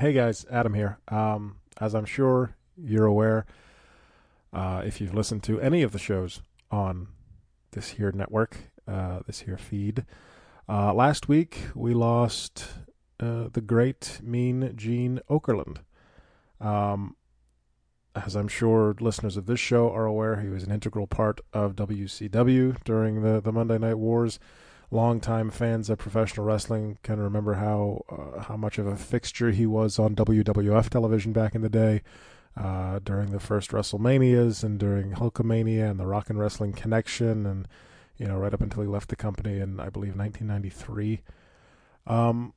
Hey guys, Adam here. Um, as I'm sure you're aware, uh, if you've listened to any of the shows on this here network, uh, this here feed, uh, last week we lost uh, the great, mean Gene Okerlund. Um, as I'm sure listeners of this show are aware, he was an integral part of WCW during the, the Monday Night Wars longtime fans of professional wrestling can remember how uh, how much of a fixture he was on WWF television back in the day, uh, during the first WrestleManias and during Hulkamania and the Rock and Wrestling Connection, and you know right up until he left the company in I believe 1993. Um,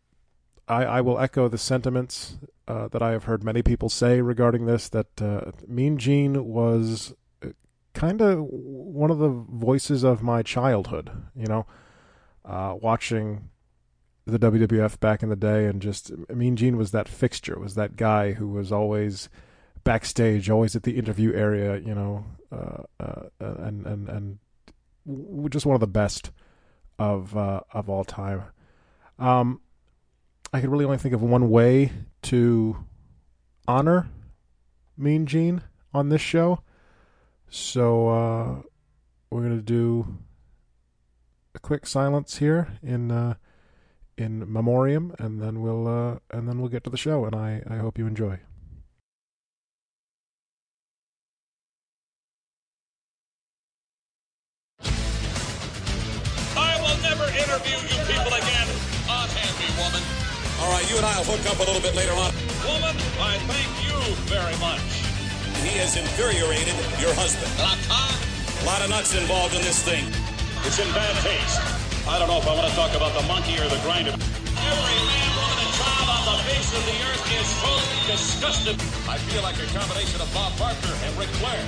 I, I will echo the sentiments uh, that I have heard many people say regarding this. That uh, Mean Gene was uh, kind of one of the voices of my childhood. You know, uh, watching the WWF back in the day, and just Mean Gene was that fixture, was that guy who was always backstage, always at the interview area, you know, uh, uh, and and and just one of the best of uh, of all time. Um, I could really only think of one way to honor Mean Gene on this show, so uh, we're gonna do a quick silence here in uh, in memoriam, and then we'll uh, and then we'll get to the show. And I I hope you enjoy. I will never interview you people again. Unhand me, woman. All right, you and I will hook up a little bit later on. Woman, I thank you very much. He has infuriated your husband. A lot of nuts involved in this thing. It's in bad taste. I don't know if I want to talk about the monkey or the grinder. Every man, woman, and child on the face of the earth is totally disgusted. I feel like a combination of Bob Barker and Ric Flair.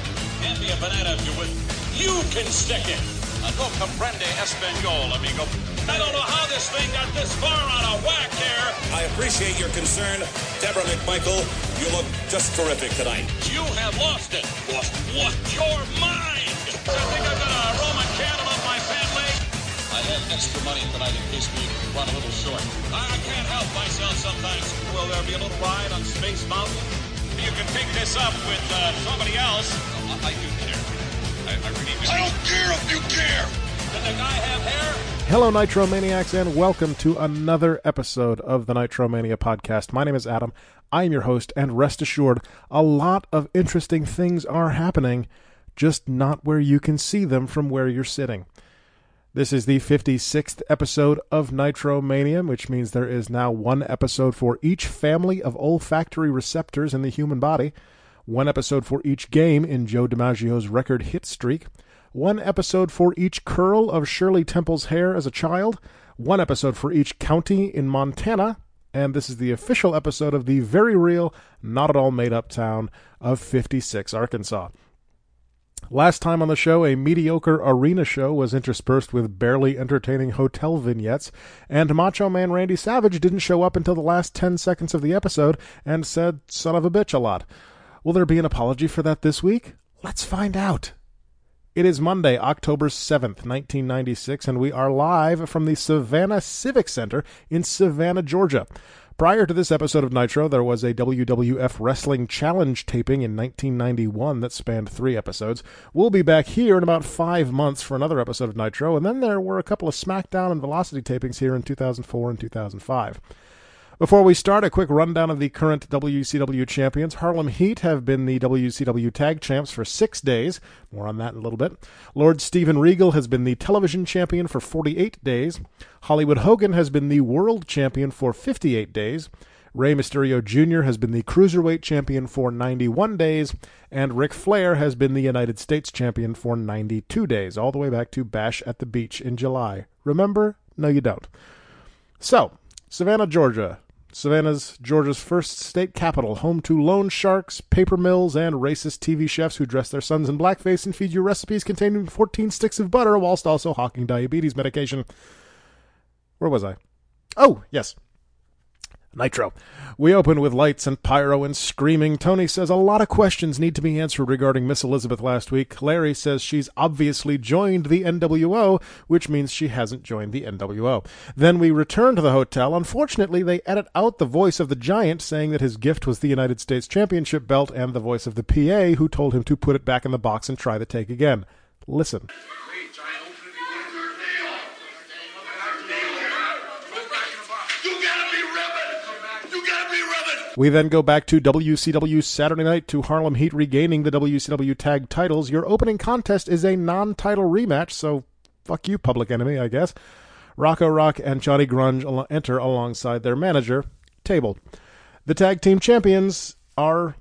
Hand me a banana if you would. You can stick it. Uh, no comprende español, amigo. I don't know how this thing got this far out of whack here. I appreciate your concern. Deborah McMichael, you look just terrific tonight. You have lost it. Lost what? Your mind. I had extra money tonight in case we run a little short. I, I can't help myself sometimes. Will there be a little ride on Space Mountain? You can pick this up with uh, somebody else. I, I do care. I, I really do. I don't care if you care. Did the guy have hair? Hello, Nitro Maniacs, and welcome to another episode of the Nitro Mania podcast. My name is Adam. I am your host, and rest assured, a lot of interesting things are happening, just not where you can see them from where you're sitting. This is the 56th episode of Nitro Mania, which means there is now one episode for each family of olfactory receptors in the human body, one episode for each game in Joe DiMaggio's record hit streak, one episode for each curl of Shirley Temple's hair as a child, one episode for each county in Montana, and this is the official episode of the very real, not at all made up town of 56, Arkansas. Last time on the show, a mediocre arena show was interspersed with barely entertaining hotel vignettes, and Macho Man Randy Savage didn't show up until the last 10 seconds of the episode and said son of a bitch a lot. Will there be an apology for that this week? Let's find out. It is Monday, October 7th, 1996, and we are live from the Savannah Civic Center in Savannah, Georgia. Prior to this episode of Nitro, there was a WWF Wrestling Challenge taping in 1991 that spanned three episodes. We'll be back here in about five months for another episode of Nitro, and then there were a couple of SmackDown and Velocity tapings here in 2004 and 2005. Before we start, a quick rundown of the current WCW champions. Harlem Heat have been the WCW tag champs for six days. More on that in a little bit. Lord Steven Regal has been the television champion for 48 days. Hollywood Hogan has been the world champion for 58 days. Rey Mysterio Jr. has been the cruiserweight champion for 91 days, and Ric Flair has been the United States champion for 92 days, all the way back to Bash at the Beach in July. Remember? No, you don't. So, Savannah, Georgia, Savannah's Georgia's first state capital, home to loan sharks, paper mills, and racist TV chefs who dress their sons in blackface and feed you recipes containing 14 sticks of butter whilst also hawking diabetes medication. Where was I? Oh, yes. Nitro. We open with lights and pyro and screaming. Tony says a lot of questions need to be answered regarding Miss Elizabeth last week. Larry says she's obviously joined the NWO, which means she hasn't joined the NWO. Then we return to the hotel. Unfortunately, they edit out the voice of the giant saying that his gift was the United States Championship belt and the voice of the PA who told him to put it back in the box and try the take again. Listen. We then go back to WCW Saturday night to Harlem Heat regaining the WCW tag titles. Your opening contest is a non title rematch, so fuck you, public enemy, I guess. Rocco Rock and Johnny Grunge enter alongside their manager, Table. The tag team champions are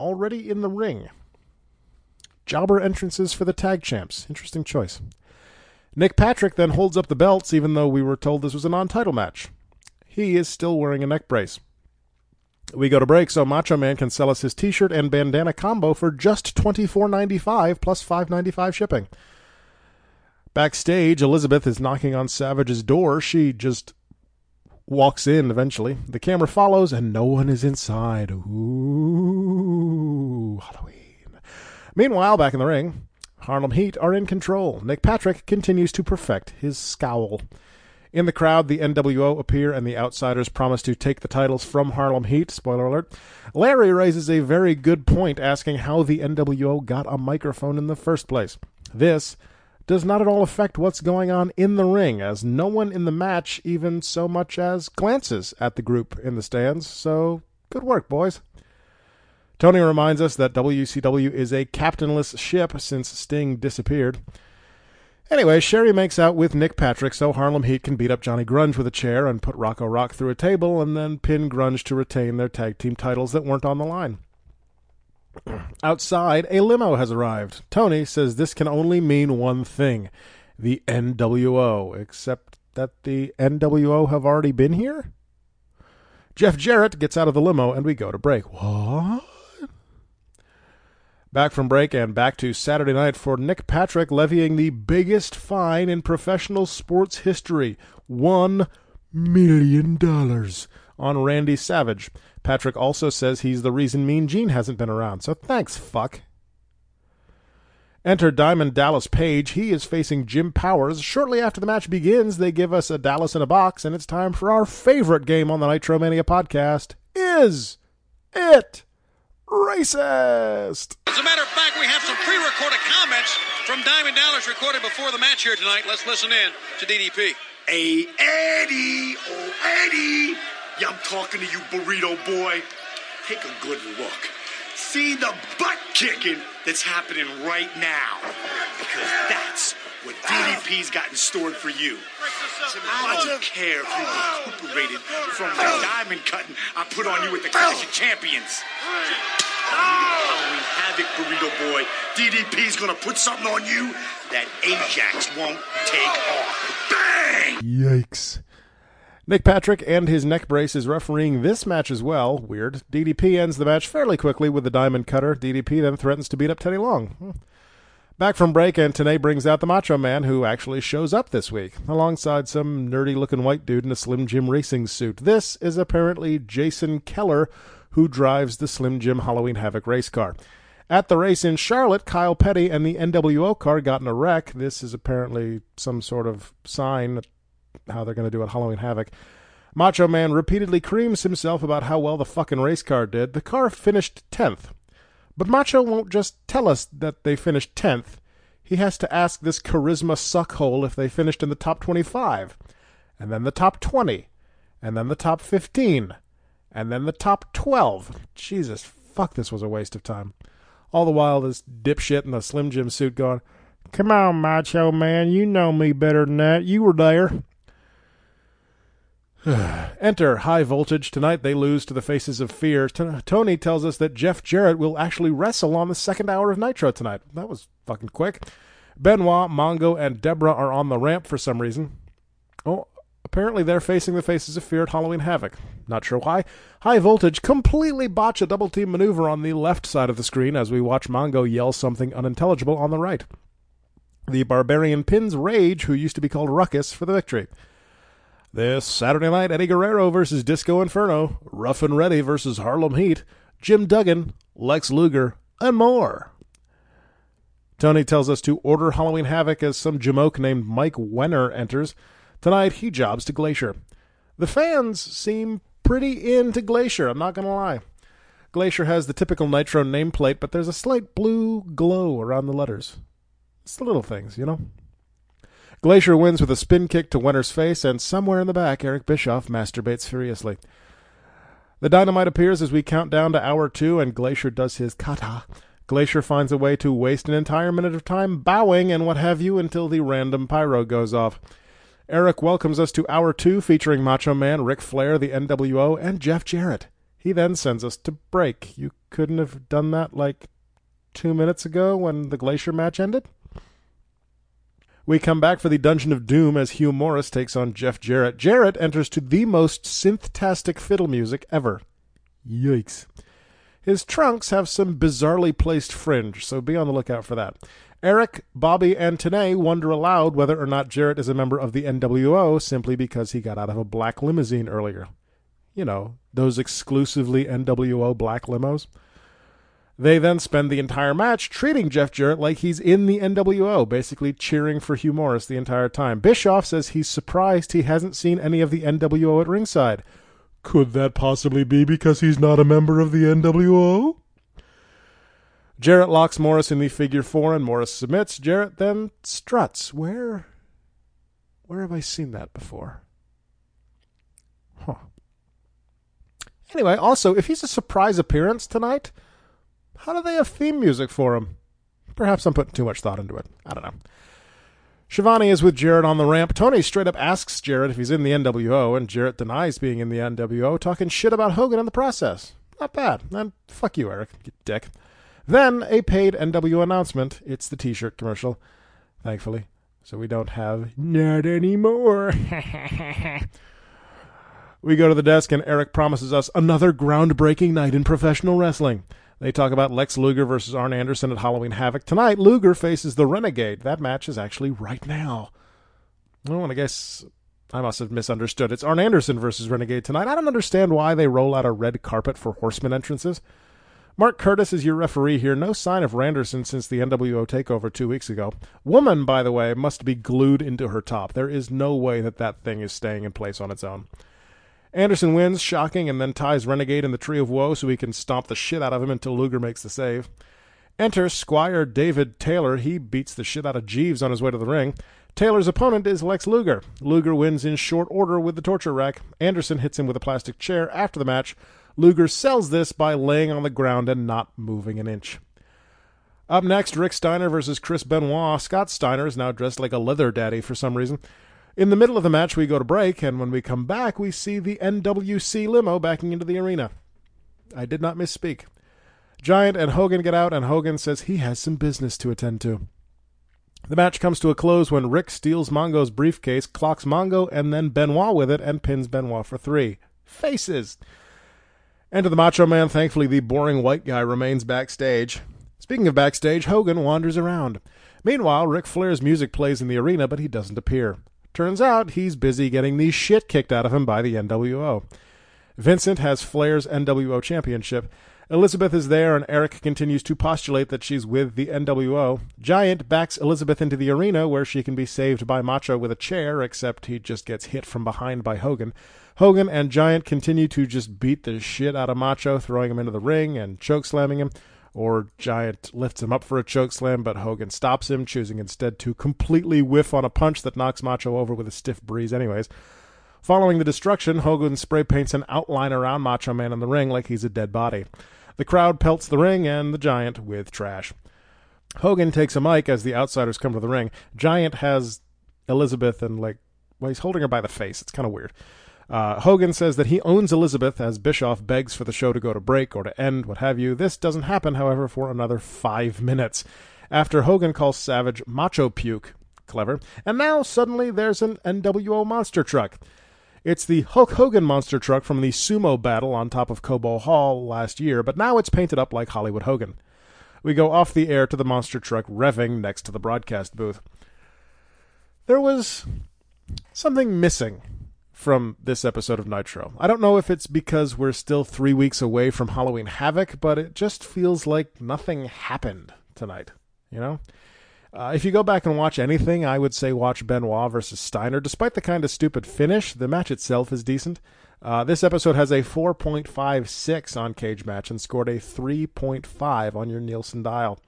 already in the ring. Jobber entrances for the tag champs. Interesting choice. Nick Patrick then holds up the belts, even though we were told this was a non title match. He is still wearing a neck brace. We go to break so Macho Man can sell us his t-shirt and bandana combo for just $24.95 plus $5.95 shipping. Backstage, Elizabeth is knocking on Savage's door. She just walks in eventually. The camera follows and no one is inside. Ooh, Halloween. Meanwhile, back in the ring, Harlem Heat are in control. Nick Patrick continues to perfect his scowl. In the crowd, the NWO appear and the Outsiders promise to take the titles from Harlem Heat. Spoiler alert. Larry raises a very good point asking how the NWO got a microphone in the first place. This does not at all affect what's going on in the ring, as no one in the match even so much as glances at the group in the stands. So, good work, boys. Tony reminds us that WCW is a captainless ship since Sting disappeared. Anyway, Sherry makes out with Nick Patrick so Harlem Heat can beat up Johnny Grunge with a chair and put Rocco Rock through a table and then pin Grunge to retain their tag team titles that weren't on the line. Outside, a limo has arrived. Tony says this can only mean one thing the NWO, except that the NWO have already been here? Jeff Jarrett gets out of the limo and we go to break. What? Back from break and back to Saturday night for Nick Patrick levying the biggest fine in professional sports history $1 million on Randy Savage. Patrick also says he's the reason Mean Gene hasn't been around, so thanks, fuck. Enter Diamond Dallas Page. He is facing Jim Powers. Shortly after the match begins, they give us a Dallas in a box, and it's time for our favorite game on the Nitromania podcast. Is it racist? As a matter of fact, we have some pre-recorded comments from Diamond Dallas recorded before the match here tonight. Let's listen in to DDP. Hey, Eddie! Oh, Eddie! Yeah, I'm talking to you, burrito boy. Take a good look. See the butt kicking that's happening right now. Because that's what DDP's got in store for you. I don't care you recuperated from the diamond cutting I put on you with the Clash of Champions. Halloween Havoc, burrito boy. DDP's gonna put something on you that Ajax won't take off. Bang! Yikes. Nick Patrick and his neck brace is refereeing this match as well. Weird. DDP ends the match fairly quickly with the diamond cutter. DDP then threatens to beat up Teddy Long. Hmm. Back from break, and Tenay brings out the Macho Man, who actually shows up this week, alongside some nerdy looking white dude in a Slim Jim racing suit. This is apparently Jason Keller, who drives the Slim Jim Halloween Havoc race car. At the race in Charlotte, Kyle Petty and the NWO car got in a wreck. This is apparently some sort of sign how they're going to do at Halloween Havoc. Macho Man repeatedly creams himself about how well the fucking race car did. The car finished 10th. But Macho won't just tell us that they finished 10th. He has to ask this charisma suckhole if they finished in the top 25, and then the top 20, and then the top 15, and then the top 12. Jesus, fuck, this was a waste of time. All the while, this dipshit in the Slim Jim suit going, Come on, Macho Man, you know me better than that. You were there. Enter High Voltage. Tonight they lose to the Faces of Fear. T- Tony tells us that Jeff Jarrett will actually wrestle on the second hour of Nitro tonight. That was fucking quick. Benoit, Mongo, and Deborah are on the ramp for some reason. Oh, apparently they're facing the Faces of Fear at Halloween Havoc. Not sure why. High Voltage completely botch a double team maneuver on the left side of the screen as we watch Mongo yell something unintelligible on the right. The Barbarian pins Rage, who used to be called Ruckus, for the victory. This Saturday night, Eddie Guerrero versus Disco Inferno, Rough and Ready versus Harlem Heat, Jim Duggan, Lex Luger, and more. Tony tells us to order Halloween Havoc as some jamoke named Mike Wenner enters. Tonight, he jobs to Glacier. The fans seem pretty into Glacier, I'm not going to lie. Glacier has the typical Nitro nameplate, but there's a slight blue glow around the letters. It's the little things, you know? Glacier wins with a spin kick to Wenner's face, and somewhere in the back, Eric Bischoff masturbates furiously. The dynamite appears as we count down to hour two, and Glacier does his kata. Glacier finds a way to waste an entire minute of time bowing and what have you until the random pyro goes off. Eric welcomes us to hour two, featuring Macho Man, Ric Flair, the NWO, and Jeff Jarrett. He then sends us to break. You couldn't have done that like two minutes ago when the Glacier match ended? We come back for the Dungeon of Doom as Hugh Morris takes on Jeff Jarrett. Jarrett enters to the most synth-tastic fiddle music ever. Yikes. His trunks have some bizarrely placed fringe, so be on the lookout for that. Eric, Bobby, and Tenay wonder aloud whether or not Jarrett is a member of the NWO simply because he got out of a black limousine earlier. You know, those exclusively NWO black limos. They then spend the entire match treating Jeff Jarrett like he's in the NWO, basically cheering for Hugh Morris the entire time. Bischoff says he's surprised he hasn't seen any of the NWO at ringside. Could that possibly be because he's not a member of the NWO? Jarrett locks Morris in the figure four and Morris submits. Jarrett then struts. Where where have I seen that before? Huh. Anyway, also, if he's a surprise appearance tonight, how do they have theme music for him? Perhaps I'm putting too much thought into it. I don't know. Schiavone is with Jarrett on the ramp. Tony straight up asks Jarrett if he's in the NWO, and Jarrett denies being in the NWO, talking shit about Hogan in the process. Not bad. And fuck you, Eric, you dick. Then a paid NWO announcement. It's the T-shirt commercial, thankfully. So we don't have not anymore. we go to the desk, and Eric promises us another groundbreaking night in professional wrestling. They talk about Lex Luger versus Arn Anderson at Halloween Havoc. Tonight, Luger faces the Renegade. That match is actually right now. Oh, and I guess I must have misunderstood. It's Arn Anderson versus Renegade tonight. I don't understand why they roll out a red carpet for horseman entrances. Mark Curtis is your referee here. No sign of Randy Anderson since the NWO takeover two weeks ago. Woman, by the way, must be glued into her top. There is no way that that thing is staying in place on its own. Anderson wins, shocking, and then ties Renegade in the Tree of Woe so he can stomp the shit out of him until Luger makes the save. Enter Squire David Taylor. He beats the shit out of Jeeves on his way to the ring. Taylor's opponent is Lex Luger. Luger wins in short order with the torture rack. Anderson hits him with a plastic chair after the match. Luger sells this by laying on the ground and not moving an inch. Up next, Rick Steiner versus Chris Benoit. Scott Steiner is now dressed like a leather daddy for some reason. In the middle of the match, we go to break, and when we come back, we see the NWC limo backing into the arena. I did not misspeak. Giant and Hogan get out, and Hogan says he has some business to attend to. The match comes to a close when Rick steals Mongo's briefcase, clocks Mongo, and then Benoit with it, and pins Benoit for three. Faces! Enter the Macho Man. Thankfully, the boring white guy remains backstage. Speaking of backstage, Hogan wanders around. Meanwhile, Ric Flair's music plays in the arena, but he doesn't appear. Turns out he's busy getting the shit kicked out of him by the NWO. Vincent has Flair's NWO championship. Elizabeth is there, and Eric continues to postulate that she's with the NWO. Giant backs Elizabeth into the arena where she can be saved by Macho with a chair, except he just gets hit from behind by Hogan. Hogan and Giant continue to just beat the shit out of Macho, throwing him into the ring and choke slamming him or Giant lifts him up for a choke slam, but Hogan stops him, choosing instead to completely whiff on a punch that knocks Macho over with a stiff breeze, anyways. Following the destruction, Hogan spray paints an outline around Macho Man in the ring like he's a dead body. The crowd pelts the ring and the Giant with trash. Hogan takes a mic as the outsiders come to the ring. Giant has Elizabeth and, like, well, he's holding her by the face. It's kind of weird. Uh, Hogan says that he owns Elizabeth as Bischoff begs for the show to go to break or to end, what have you. This doesn't happen, however, for another five minutes. After Hogan calls Savage Macho Puke. Clever. And now, suddenly, there's an NWO monster truck. It's the Hulk Hogan monster truck from the sumo battle on top of Cobo Hall last year, but now it's painted up like Hollywood Hogan. We go off the air to the monster truck revving next to the broadcast booth. There was something missing from this episode of Nitro. I don't know if it's because we're still three weeks away from Halloween Havoc, but it just feels like nothing happened tonight. You know? Uh, if you go back and watch anything, I would say watch Benoit versus Steiner. Despite the kind of stupid finish, the match itself is decent. Uh, this episode has a 4.56 on Cage Match and scored a 3.5 on your Nielsen dial.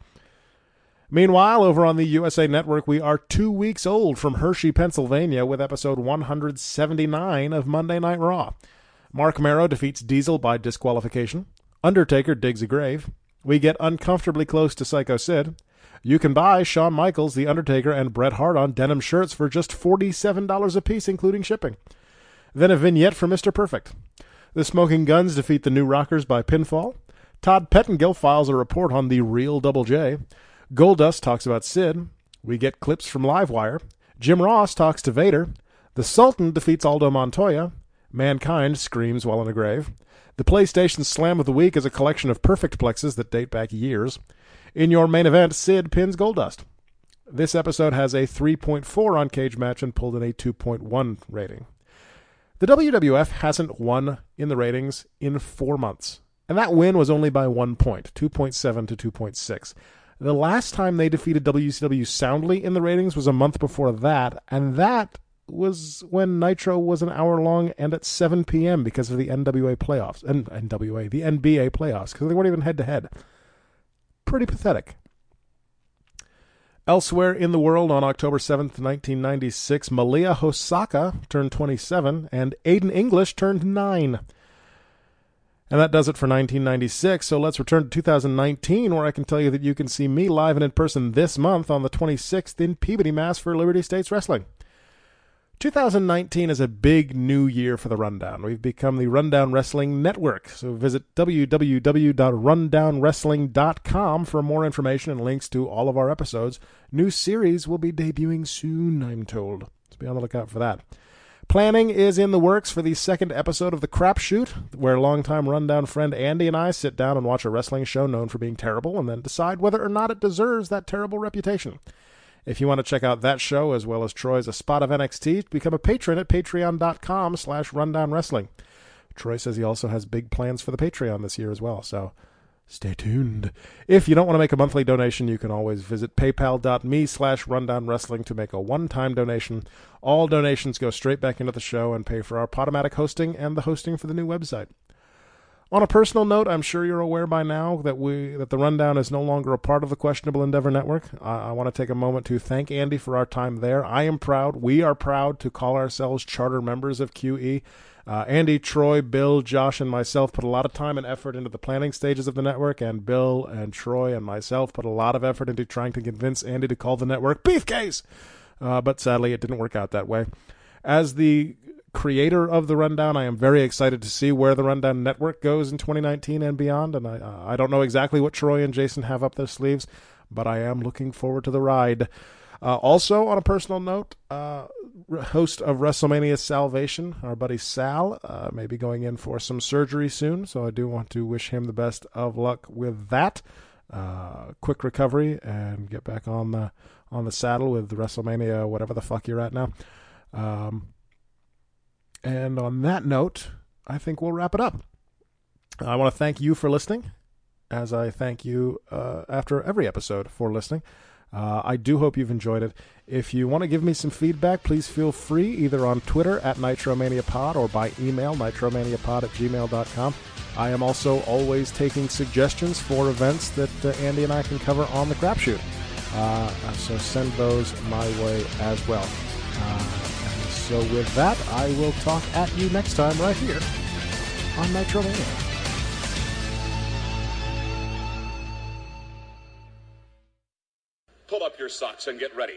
Meanwhile, over on the USA Network, we are two weeks old from Hershey, Pennsylvania, with episode 179 of Monday Night Raw. Mark Mero defeats Diesel by disqualification. Undertaker digs a grave. We get uncomfortably close to Psycho Sid. You can buy Shawn Michaels, The Undertaker, and Bret Hart on denim shirts for just $47 a piece, including shipping. Then a vignette for Mr. Perfect. The Smoking Guns defeat the New Rockers by pinfall. Todd Pettengill files a report on the real Double J. Goldust talks about Sid. We get clips from Livewire. Jim Ross talks to Vader. The Sultan defeats Aldo Montoya. Mankind screams while in a grave. The PlayStation Slam of the Week is a collection of perfect plexes that date back years. In your main event, Sid pins Goldust. This episode has a 3.4 on Cage Match and pulled in a 2.1 rating. The WWF hasn't won in the ratings in four months, and that win was only by one point, 2.7 to 2.6. The last time they defeated WCW soundly in the ratings was a month before that, and that was when Nitro was an hour long and at 7 p.m. because of the NWA playoffs and NWA, the NBA playoffs, because they weren't even head to head. Pretty pathetic. Elsewhere in the world, on October 7th, 1996, Malia Hosaka turned 27 and Aiden English turned 9. And that does it for 1996. So let's return to 2019, where I can tell you that you can see me live and in person this month on the 26th in Peabody, Mass. for Liberty States Wrestling. 2019 is a big new year for the Rundown. We've become the Rundown Wrestling Network. So visit www.rundownwrestling.com for more information and links to all of our episodes. New series will be debuting soon, I'm told. So be on the lookout for that. Planning is in the works for the second episode of The Crapshoot, where longtime rundown friend Andy and I sit down and watch a wrestling show known for being terrible and then decide whether or not it deserves that terrible reputation. If you want to check out that show as well as Troy's A Spot of NXT, become a patron at patreon.com slash rundown wrestling. Troy says he also has big plans for the Patreon this year as well, so Stay tuned. If you don't want to make a monthly donation, you can always visit paypal.me slash rundown wrestling to make a one-time donation. All donations go straight back into the show and pay for our Podomatic hosting and the hosting for the new website. On a personal note, I'm sure you're aware by now that we that the rundown is no longer a part of the Questionable Endeavor Network. I, I want to take a moment to thank Andy for our time there. I am proud, we are proud to call ourselves charter members of QE. Uh, Andy, Troy, Bill, Josh, and myself put a lot of time and effort into the planning stages of the network, and Bill and Troy and myself put a lot of effort into trying to convince Andy to call the network Beefcase. Uh, but sadly, it didn't work out that way. As the creator of the Rundown, I am very excited to see where the Rundown Network goes in 2019 and beyond. And I, uh, I don't know exactly what Troy and Jason have up their sleeves, but I am looking forward to the ride. Uh, also, on a personal note, uh, host of WrestleMania Salvation, our buddy Sal, uh, may be going in for some surgery soon, so I do want to wish him the best of luck with that. Uh, quick recovery and get back on the on the saddle with WrestleMania, whatever the fuck you're at now. Um, and on that note, I think we'll wrap it up. I want to thank you for listening, as I thank you uh, after every episode for listening. Uh, I do hope you've enjoyed it. If you want to give me some feedback, please feel free either on Twitter at NitroManiaPod or by email, nitromaniapod at gmail.com. I am also always taking suggestions for events that uh, Andy and I can cover on the crapshoot. Uh, so send those my way as well. Uh, so with that, I will talk at you next time right here on Nitromania. Pull up your socks and get ready.